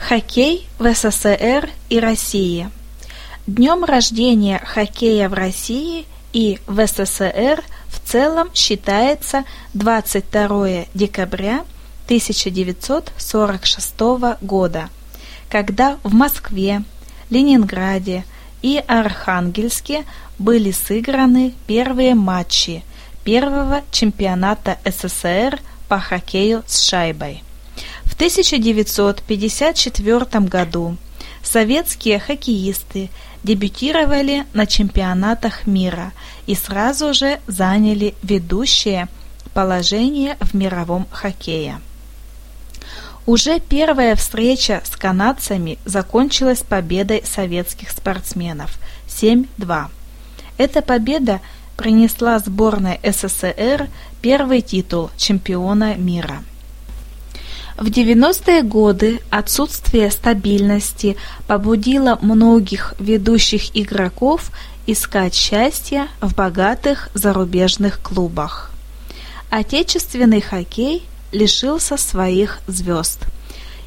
Хоккей в СССР и России. Днем рождения хоккея в России и в СССР в целом считается 22 декабря 1946 года, когда в Москве, Ленинграде и Архангельске были сыграны первые матчи первого чемпионата СССР по хоккею с шайбой. В 1954 году советские хоккеисты дебютировали на чемпионатах мира и сразу же заняли ведущее положение в мировом хоккее. Уже первая встреча с канадцами закончилась победой советских спортсменов 7-2. Эта победа принесла сборной СССР первый титул чемпиона мира. В 90-е годы отсутствие стабильности побудило многих ведущих игроков искать счастье в богатых зарубежных клубах. Отечественный хоккей лишился своих звезд.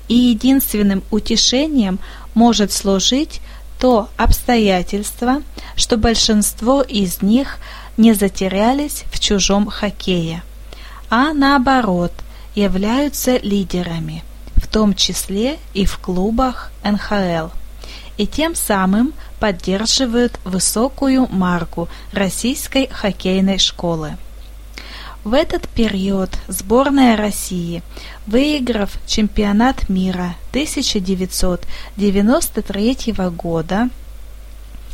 И единственным утешением может служить то обстоятельство, что большинство из них не затерялись в чужом хоккее, а наоборот – являются лидерами, в том числе и в клубах НХЛ, и тем самым поддерживают высокую марку российской хоккейной школы. В этот период сборная России, выиграв чемпионат мира 1993 года,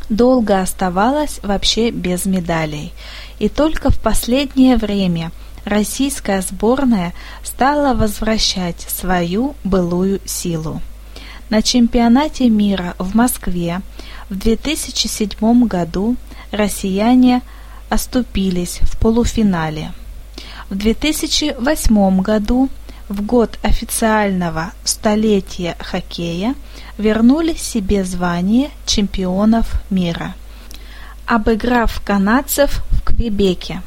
долго оставалась вообще без медалей, и только в последнее время – российская сборная стала возвращать свою былую силу. На чемпионате мира в Москве в 2007 году россияне оступились в полуфинале. В 2008 году, в год официального столетия хоккея, вернули себе звание чемпионов мира, обыграв канадцев в Квебеке.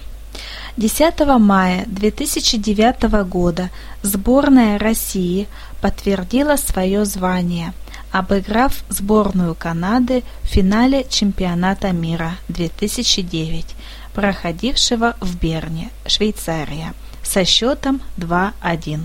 10 мая 2009 года сборная России подтвердила свое звание, обыграв сборную Канады в финале чемпионата мира 2009, проходившего в Берне, Швейцария, со счетом 2-1.